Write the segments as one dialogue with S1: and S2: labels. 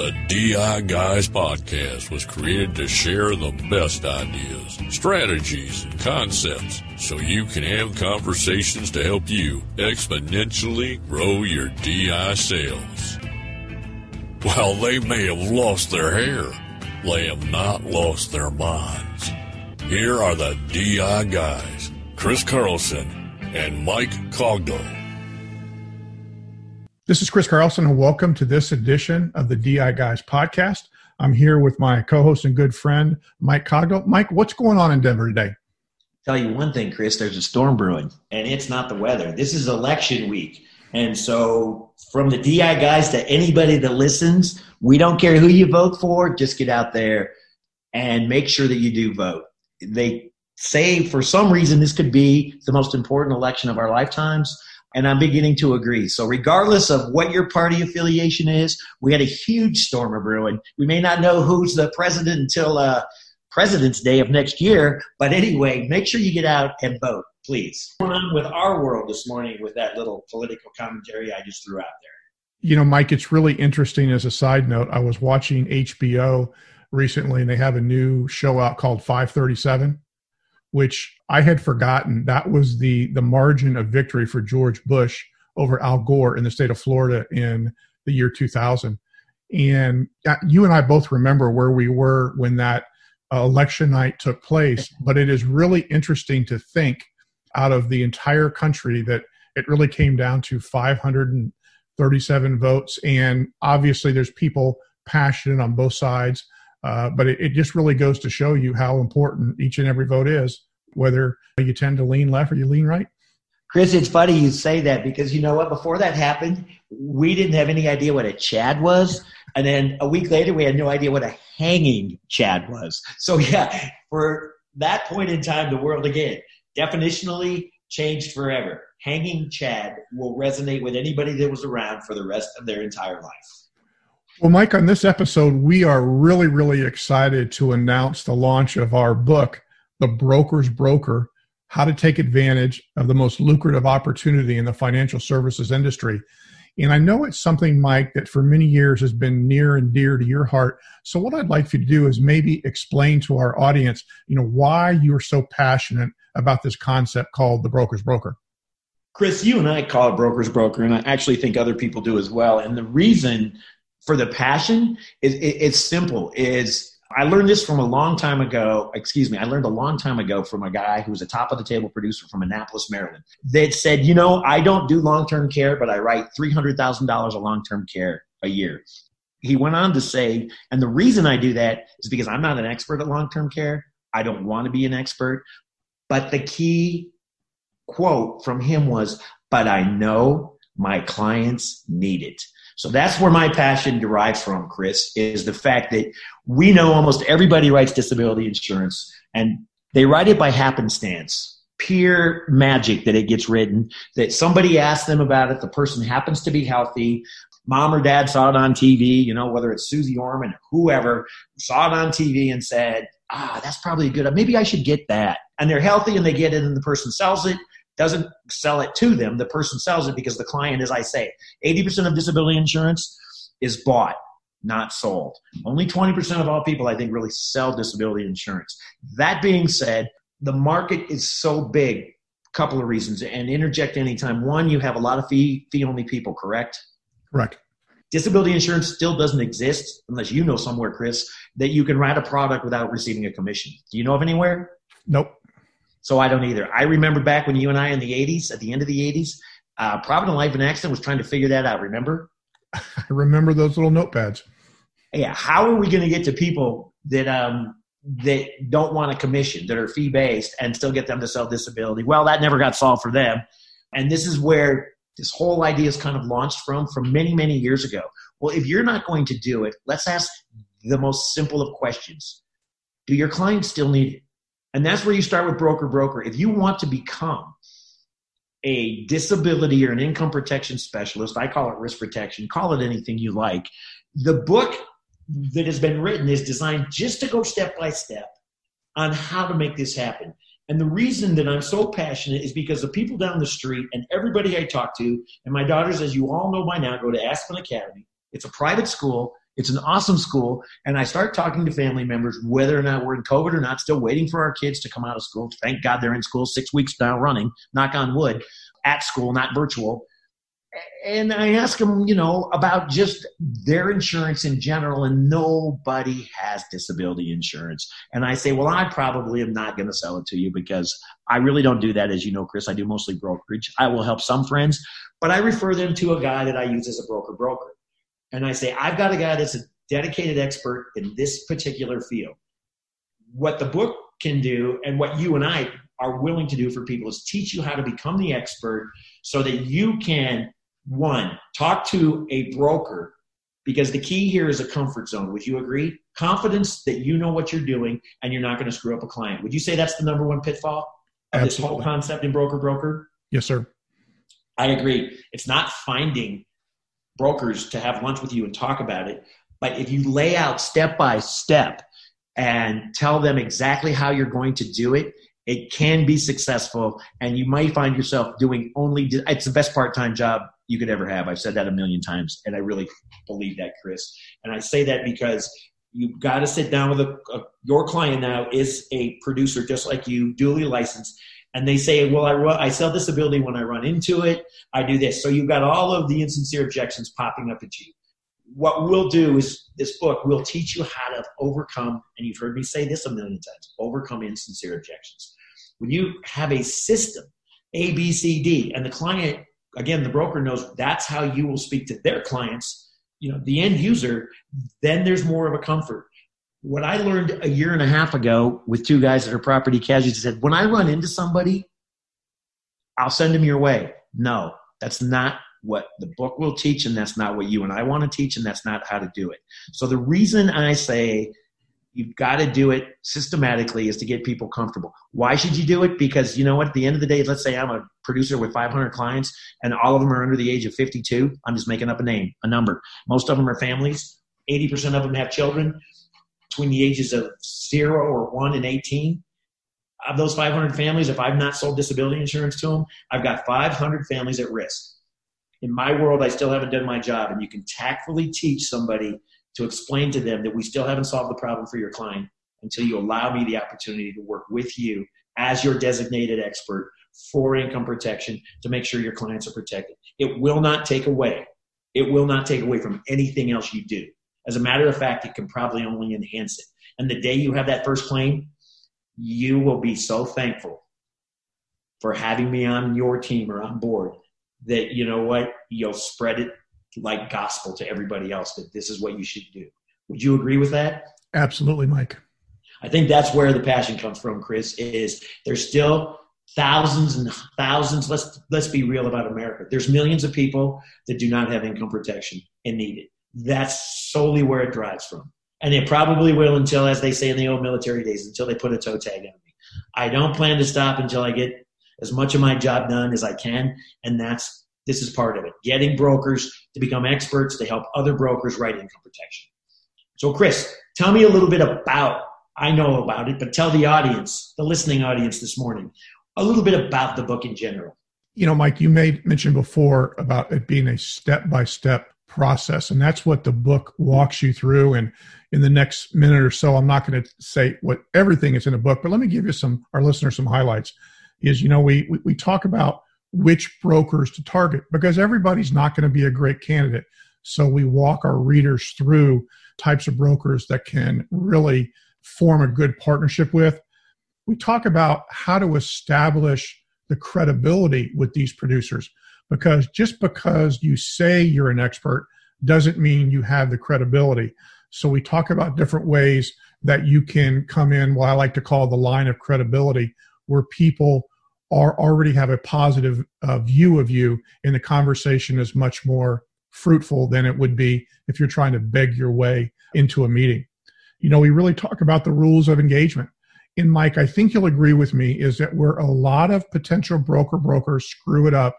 S1: The DI Guys podcast was created to share the best ideas, strategies, and concepts so you can have conversations to help you exponentially grow your DI sales. While they may have lost their hair, they have not lost their minds. Here are the DI Guys, Chris Carlson and Mike Cogdell.
S2: This is Chris Carlson, and welcome to this edition of the DI Guys podcast. I'm here with my co-host and good friend, Mike Cogdell. Mike, what's going on in Denver today?
S3: Tell you one thing, Chris, there's a storm brewing, and it's not the weather. This is election week. And so, from the DI guys to anybody that listens, we don't care who you vote for, just get out there and make sure that you do vote. They say for some reason this could be the most important election of our lifetimes and I'm beginning to agree. So, regardless of what your party affiliation is, we had a huge storm of brewing. We may not know who's the president until uh, President's Day of next year, but anyway, make sure you get out and vote, please. Going on with our world this morning with that little political commentary I just threw out there?
S2: You know, Mike, it's really interesting as a side note. I was watching HBO recently, and they have a new show out called 537 which I had forgotten. That was the the margin of victory for George Bush over Al Gore in the state of Florida in the year 2000. And uh, you and I both remember where we were when that uh, election night took place. But it is really interesting to think out of the entire country that it really came down to 537 votes. And obviously, there's people passionate on both sides. Uh, but it, it, just really goes to show you how important each and every vote is, whether you tend to lean left or you lean right.
S3: Chris, it's funny you say that because you know what? Before that happened, we didn't have any idea what a Chad was. And then a week later, we had no idea what a hanging Chad was. So, yeah, for that point in time, the world again, definitionally changed forever. Hanging Chad will resonate with anybody that was around for the rest of their entire life.
S2: Well, Mike, on this episode, we are really, really excited to announce the launch of our book, The Broker's Broker How to Take Advantage of the Most Lucrative Opportunity in the Financial Services Industry. And I know it's something, Mike, that for many years has been near and dear to your heart. So, what I'd like for you to do is maybe explain to our audience, you know, why you are so passionate about this concept called the broker's broker.
S3: Chris, you and I call it broker's broker, and I actually think other people do as well. And the reason for the passion is it, it's simple is I learned this from a long time ago. Excuse me, I learned a long time ago from a guy who was a top of the table producer from Annapolis, Maryland, that said, you know, I don't do long term care, but I write $300,000 of long term care a year. He went on to say, and the reason I do that is because I'm not an expert at long term care. I don't want to be an expert. But the key quote from him was, but I know my clients need it. So that's where my passion derives from, Chris, is the fact that we know almost everybody writes disability insurance and they write it by happenstance, pure magic that it gets written, that somebody asks them about it, the person happens to be healthy, mom or dad saw it on TV, you know, whether it's Susie Orman, or whoever saw it on TV and said, ah, that's probably good, maybe I should get that. And they're healthy and they get it and the person sells it doesn't sell it to them. The person sells it because the client, as I say, 80% of disability insurance is bought, not sold. Only 20% of all people, I think, really sell disability insurance. That being said, the market is so big, couple of reasons, and interject anytime. One, you have a lot of fee fee only people, correct?
S2: Correct.
S3: Disability insurance still doesn't exist unless you know somewhere, Chris, that you can write a product without receiving a commission. Do you know of anywhere?
S2: Nope.
S3: So I don't either. I remember back when you and I in the 80s, at the end of the 80s, uh, Provident Life and Accident was trying to figure that out. Remember?
S2: I remember those little notepads.
S3: Yeah. How are we going to get to people that um, that don't want a commission, that are fee based, and still get them to sell disability? Well, that never got solved for them. And this is where this whole idea is kind of launched from from many many years ago. Well, if you're not going to do it, let's ask the most simple of questions: Do your clients still need it? And that's where you start with broker broker. If you want to become a disability or an income protection specialist, I call it risk protection, call it anything you like. The book that has been written is designed just to go step by step on how to make this happen. And the reason that I'm so passionate is because the people down the street and everybody I talk to, and my daughters, as you all know by now, go to Aspen Academy. It's a private school. It's an awesome school. And I start talking to family members, whether or not we're in COVID or not, still waiting for our kids to come out of school. Thank God they're in school six weeks now running, knock on wood, at school, not virtual and I ask them, you know, about just their insurance in general, and nobody has disability insurance. And I say, well, I probably am not going to sell it to you because I really don't do that, as you know, Chris. I do mostly brokerage. I will help some friends, but I refer them to a guy that I use as a broker broker. And I say, I've got a guy that's a dedicated expert in this particular field. What the book can do, and what you and I are willing to do for people, is teach you how to become the expert so that you can one, talk to a broker because the key here is a comfort zone. Would you agree? Confidence that you know what you're doing and you're not going to screw up a client. Would you say that's the number one pitfall of Absolutely. this whole concept in broker broker?
S2: Yes, sir.
S3: I agree. It's not finding brokers to have lunch with you and talk about it, but if you lay out step by step and tell them exactly how you're going to do it, it can be successful and you might find yourself doing only it's the best part-time job you could ever have. I've said that a million times, and I really believe that, Chris. And I say that because you've got to sit down with a, a, your client now is a producer just like you, duly licensed, and they say, "Well, I run, I sell disability when I run into it. I do this." So you've got all of the insincere objections popping up at you. What we'll do is this book will teach you how to overcome, and you've heard me say this a million times: overcome insincere objections. When you have a system, A, B, C, D, and the client again, the broker knows that's how you will speak to their clients, you know, the end user, then there's more of a comfort. What I learned a year and a half ago with two guys that are property casualties said, when I run into somebody, I'll send them your way. No, that's not what the book will teach, and that's not what you and I want to teach, and that's not how to do it. So the reason I say You've got to do it systematically is to get people comfortable. Why should you do it? Because you know what? At the end of the day, let's say I'm a producer with 500 clients and all of them are under the age of 52. I'm just making up a name, a number. Most of them are families. 80% of them have children between the ages of zero or one and 18. Of those 500 families, if I've not sold disability insurance to them, I've got 500 families at risk. In my world, I still haven't done my job. And you can tactfully teach somebody to explain to them that we still haven't solved the problem for your client until you allow me the opportunity to work with you as your designated expert for income protection to make sure your clients are protected. It will not take away. It will not take away from anything else you do. As a matter of fact, it can probably only enhance it. And the day you have that first claim, you will be so thankful for having me on your team or on board that you know what you'll spread it like gospel to everybody else that this is what you should do. Would you agree with that?
S2: Absolutely, Mike.
S3: I think that's where the passion comes from, Chris, is there's still thousands and thousands, let's let's be real about America. There's millions of people that do not have income protection and need it. That's solely where it drives from. And it probably will until, as they say in the old military days, until they put a toe tag on me. I don't plan to stop until I get as much of my job done as I can, and that's this is part of it. Getting brokers to become experts to help other brokers write income protection. So, Chris, tell me a little bit about, I know about it, but tell the audience, the listening audience this morning, a little bit about the book in general.
S2: You know, Mike, you made mention before about it being a step by step process, and that's what the book walks you through. And in the next minute or so, I'm not going to say what everything is in the book, but let me give you some, our listeners, some highlights. Is, you know, we, we, we talk about which brokers to target because everybody's not going to be a great candidate. So we walk our readers through types of brokers that can really form a good partnership with. We talk about how to establish the credibility with these producers because just because you say you're an expert doesn't mean you have the credibility. So we talk about different ways that you can come in what I like to call the line of credibility where people are already have a positive uh, view of you and the conversation is much more fruitful than it would be if you're trying to beg your way into a meeting you know we really talk about the rules of engagement and mike i think you'll agree with me is that where a lot of potential broker brokers screw it up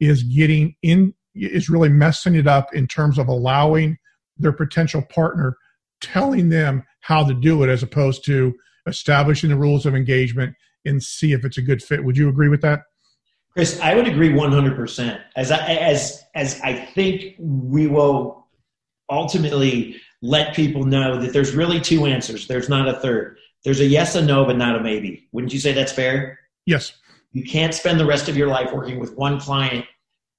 S2: is getting in is really messing it up in terms of allowing their potential partner telling them how to do it as opposed to establishing the rules of engagement and see if it's a good fit. Would you agree with that?
S3: Chris, I would agree 100%. As I, as as I think we will ultimately let people know that there's really two answers. There's not a third. There's a yes, a no, but not a maybe. Wouldn't you say that's fair?
S2: Yes.
S3: You can't spend the rest of your life working with one client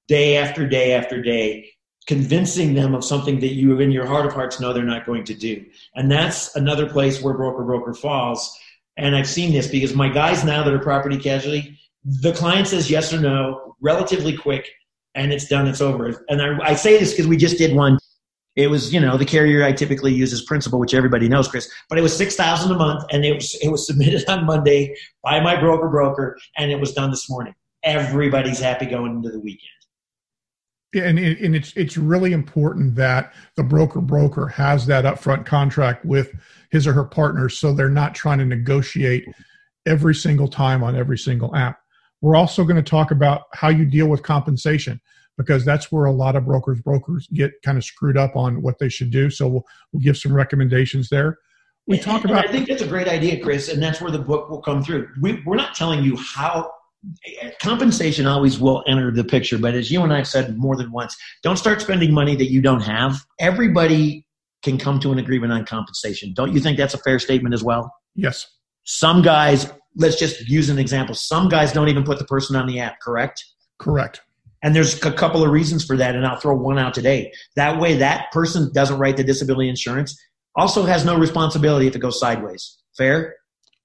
S3: day after day after day, convincing them of something that you, in your heart of hearts, know they're not going to do. And that's another place where broker broker falls. And I've seen this because my guys now that are property casualty, the client says yes or no relatively quick, and it's done. It's over. And I, I say this because we just did one it was, you know, the carrier I typically use as principal, which everybody knows, Chris. But it was six thousand a month, and it was it was submitted on Monday by my broker broker, and it was done this morning. Everybody's happy going into the weekend.
S2: Yeah, and and it's it's really important that the broker broker has that upfront contract with his or her partners, so they're not trying to negotiate every single time on every single app. We're also going to talk about how you deal with compensation because that's where a lot of brokers brokers get kind of screwed up on what they should do. So we'll, we'll give some recommendations there. We talk
S3: and,
S2: about.
S3: I think that's a great idea, Chris, and that's where the book will come through. We, we're not telling you how compensation always will enter the picture, but as you and I've said more than once, don't start spending money that you don't have. Everybody can come to an agreement on compensation. Don't you think that's a fair statement as well?
S2: Yes.
S3: Some guys, let's just use an example. Some guys don't even put the person on the app, correct?
S2: Correct.
S3: And there's a couple of reasons for that, and I'll throw one out today. That way, that person doesn't write the disability insurance, also has no responsibility if it goes sideways. Fair?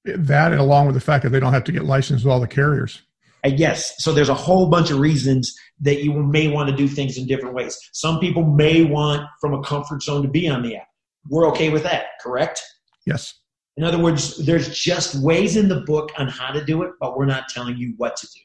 S2: That, and along with the fact that they don't have to get licensed with all the carriers.
S3: Uh, yes. So there's a whole bunch of reasons that you may want to do things in different ways. Some people may want from a comfort zone to be on the app. We're okay with that, correct?
S2: Yes.
S3: In other words, there's just ways in the book on how to do it, but we're not telling you what to do.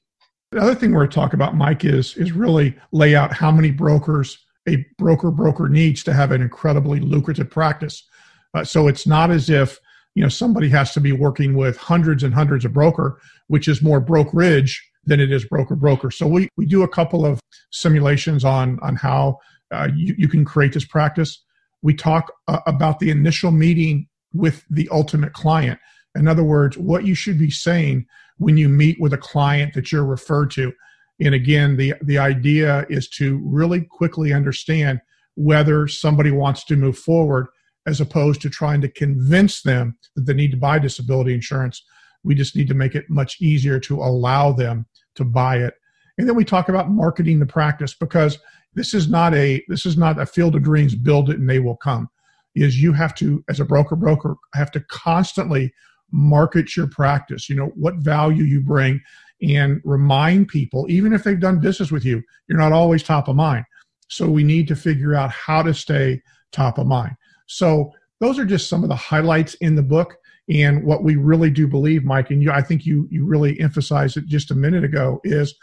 S2: The other thing we're going to talk about, Mike, is is really lay out how many brokers a broker broker needs to have an incredibly lucrative practice. Uh, so it's not as if you know somebody has to be working with hundreds and hundreds of broker, which is more brokerage than it is broker broker. So we we do a couple of simulations on on how uh, you, you can create this practice. We talk uh, about the initial meeting with the ultimate client. In other words, what you should be saying when you meet with a client that you're referred to. And again, the, the idea is to really quickly understand whether somebody wants to move forward as opposed to trying to convince them that they need to buy disability insurance. We just need to make it much easier to allow them to buy it. And then we talk about marketing the practice because this is not a this is not a field of dreams build it and they will come is you have to as a broker broker have to constantly market your practice, you know, what value you bring, and remind people, even if they've done business with you, you're not always top of mind. So we need to figure out how to stay top of mind. So those are just some of the highlights in the book. And what we really do believe, Mike, and you, I think you you really emphasized it just a minute ago, is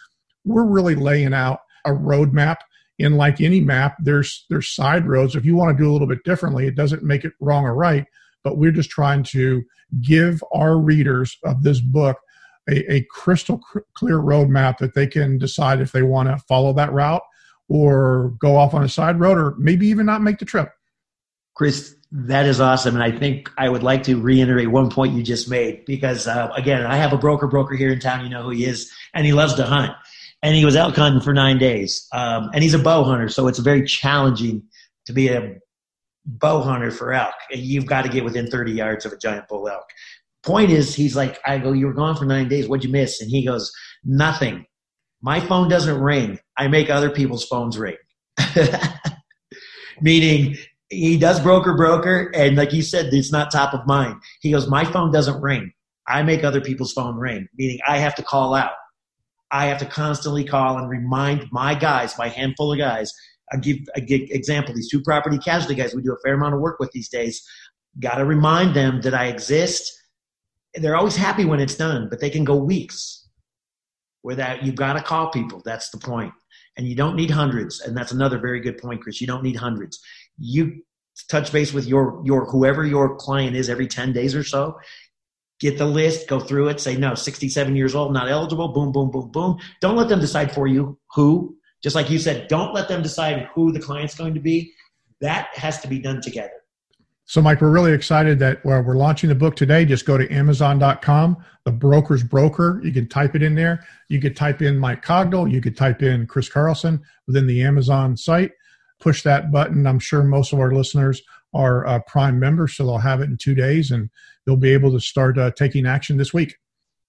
S2: we're really laying out a roadmap. And like any map, there's there's side roads. If you want to do a little bit differently, it doesn't make it wrong or right but we're just trying to give our readers of this book a, a crystal clear roadmap that they can decide if they want to follow that route or go off on a side road or maybe even not make the trip.
S3: Chris, that is awesome. And I think I would like to reiterate one point you just made because, uh, again, I have a broker broker here in town. You know who he is, and he loves to hunt. And he was elk hunting for nine days. Um, and he's a bow hunter, so it's very challenging to be a bow hunter for elk, and you've got to get within 30 yards of a giant bull elk. Point is, he's like, I go, you were gone for nine days. What'd you miss? And he goes, nothing. My phone doesn't ring. I make other people's phones ring. Meaning, he does broker broker, and like you said, it's not top of mind. He goes, my phone doesn't ring. I make other people's phone ring. Meaning, I have to call out. I have to constantly call and remind my guys, my handful of guys, I give a give example. These two property casualty guys we do a fair amount of work with these days. Got to remind them that I exist. They're always happy when it's done, but they can go weeks without. You've got to call people. That's the point. And you don't need hundreds. And that's another very good point, Chris. You don't need hundreds. You touch base with your your whoever your client is every 10 days or so get the list go through it say no 67 years old not eligible boom boom boom boom don't let them decide for you who just like you said, don't let them decide who the client's going to be. That has to be done together.
S2: So, Mike, we're really excited that well, we're launching the book today. Just go to Amazon.com, the broker's broker. You can type it in there. You could type in Mike Cogdell. You could type in Chris Carlson within the Amazon site. push that button. I'm sure most of our listeners are uh, Prime members, so they'll have it in two days and they'll be able to start uh, taking action this week.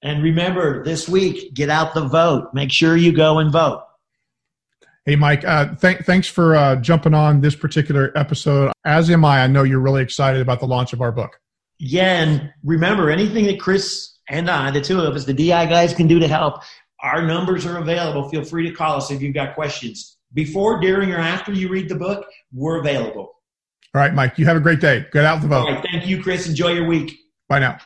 S3: And remember, this week, get out the vote. Make sure you go and vote.
S2: Hey, Mike, uh, th- thanks for uh, jumping on this particular episode. As am I. I know you're really excited about the launch of our book.
S3: Yeah, and remember, anything that Chris and I, the two of us, the DI guys, can do to help, our numbers are available. Feel free to call us if you've got questions. Before, during, or after you read the book, we're available.
S2: All right, Mike, you have a great day. Get out the vote. All
S3: right, thank you, Chris. Enjoy your week.
S2: Bye now.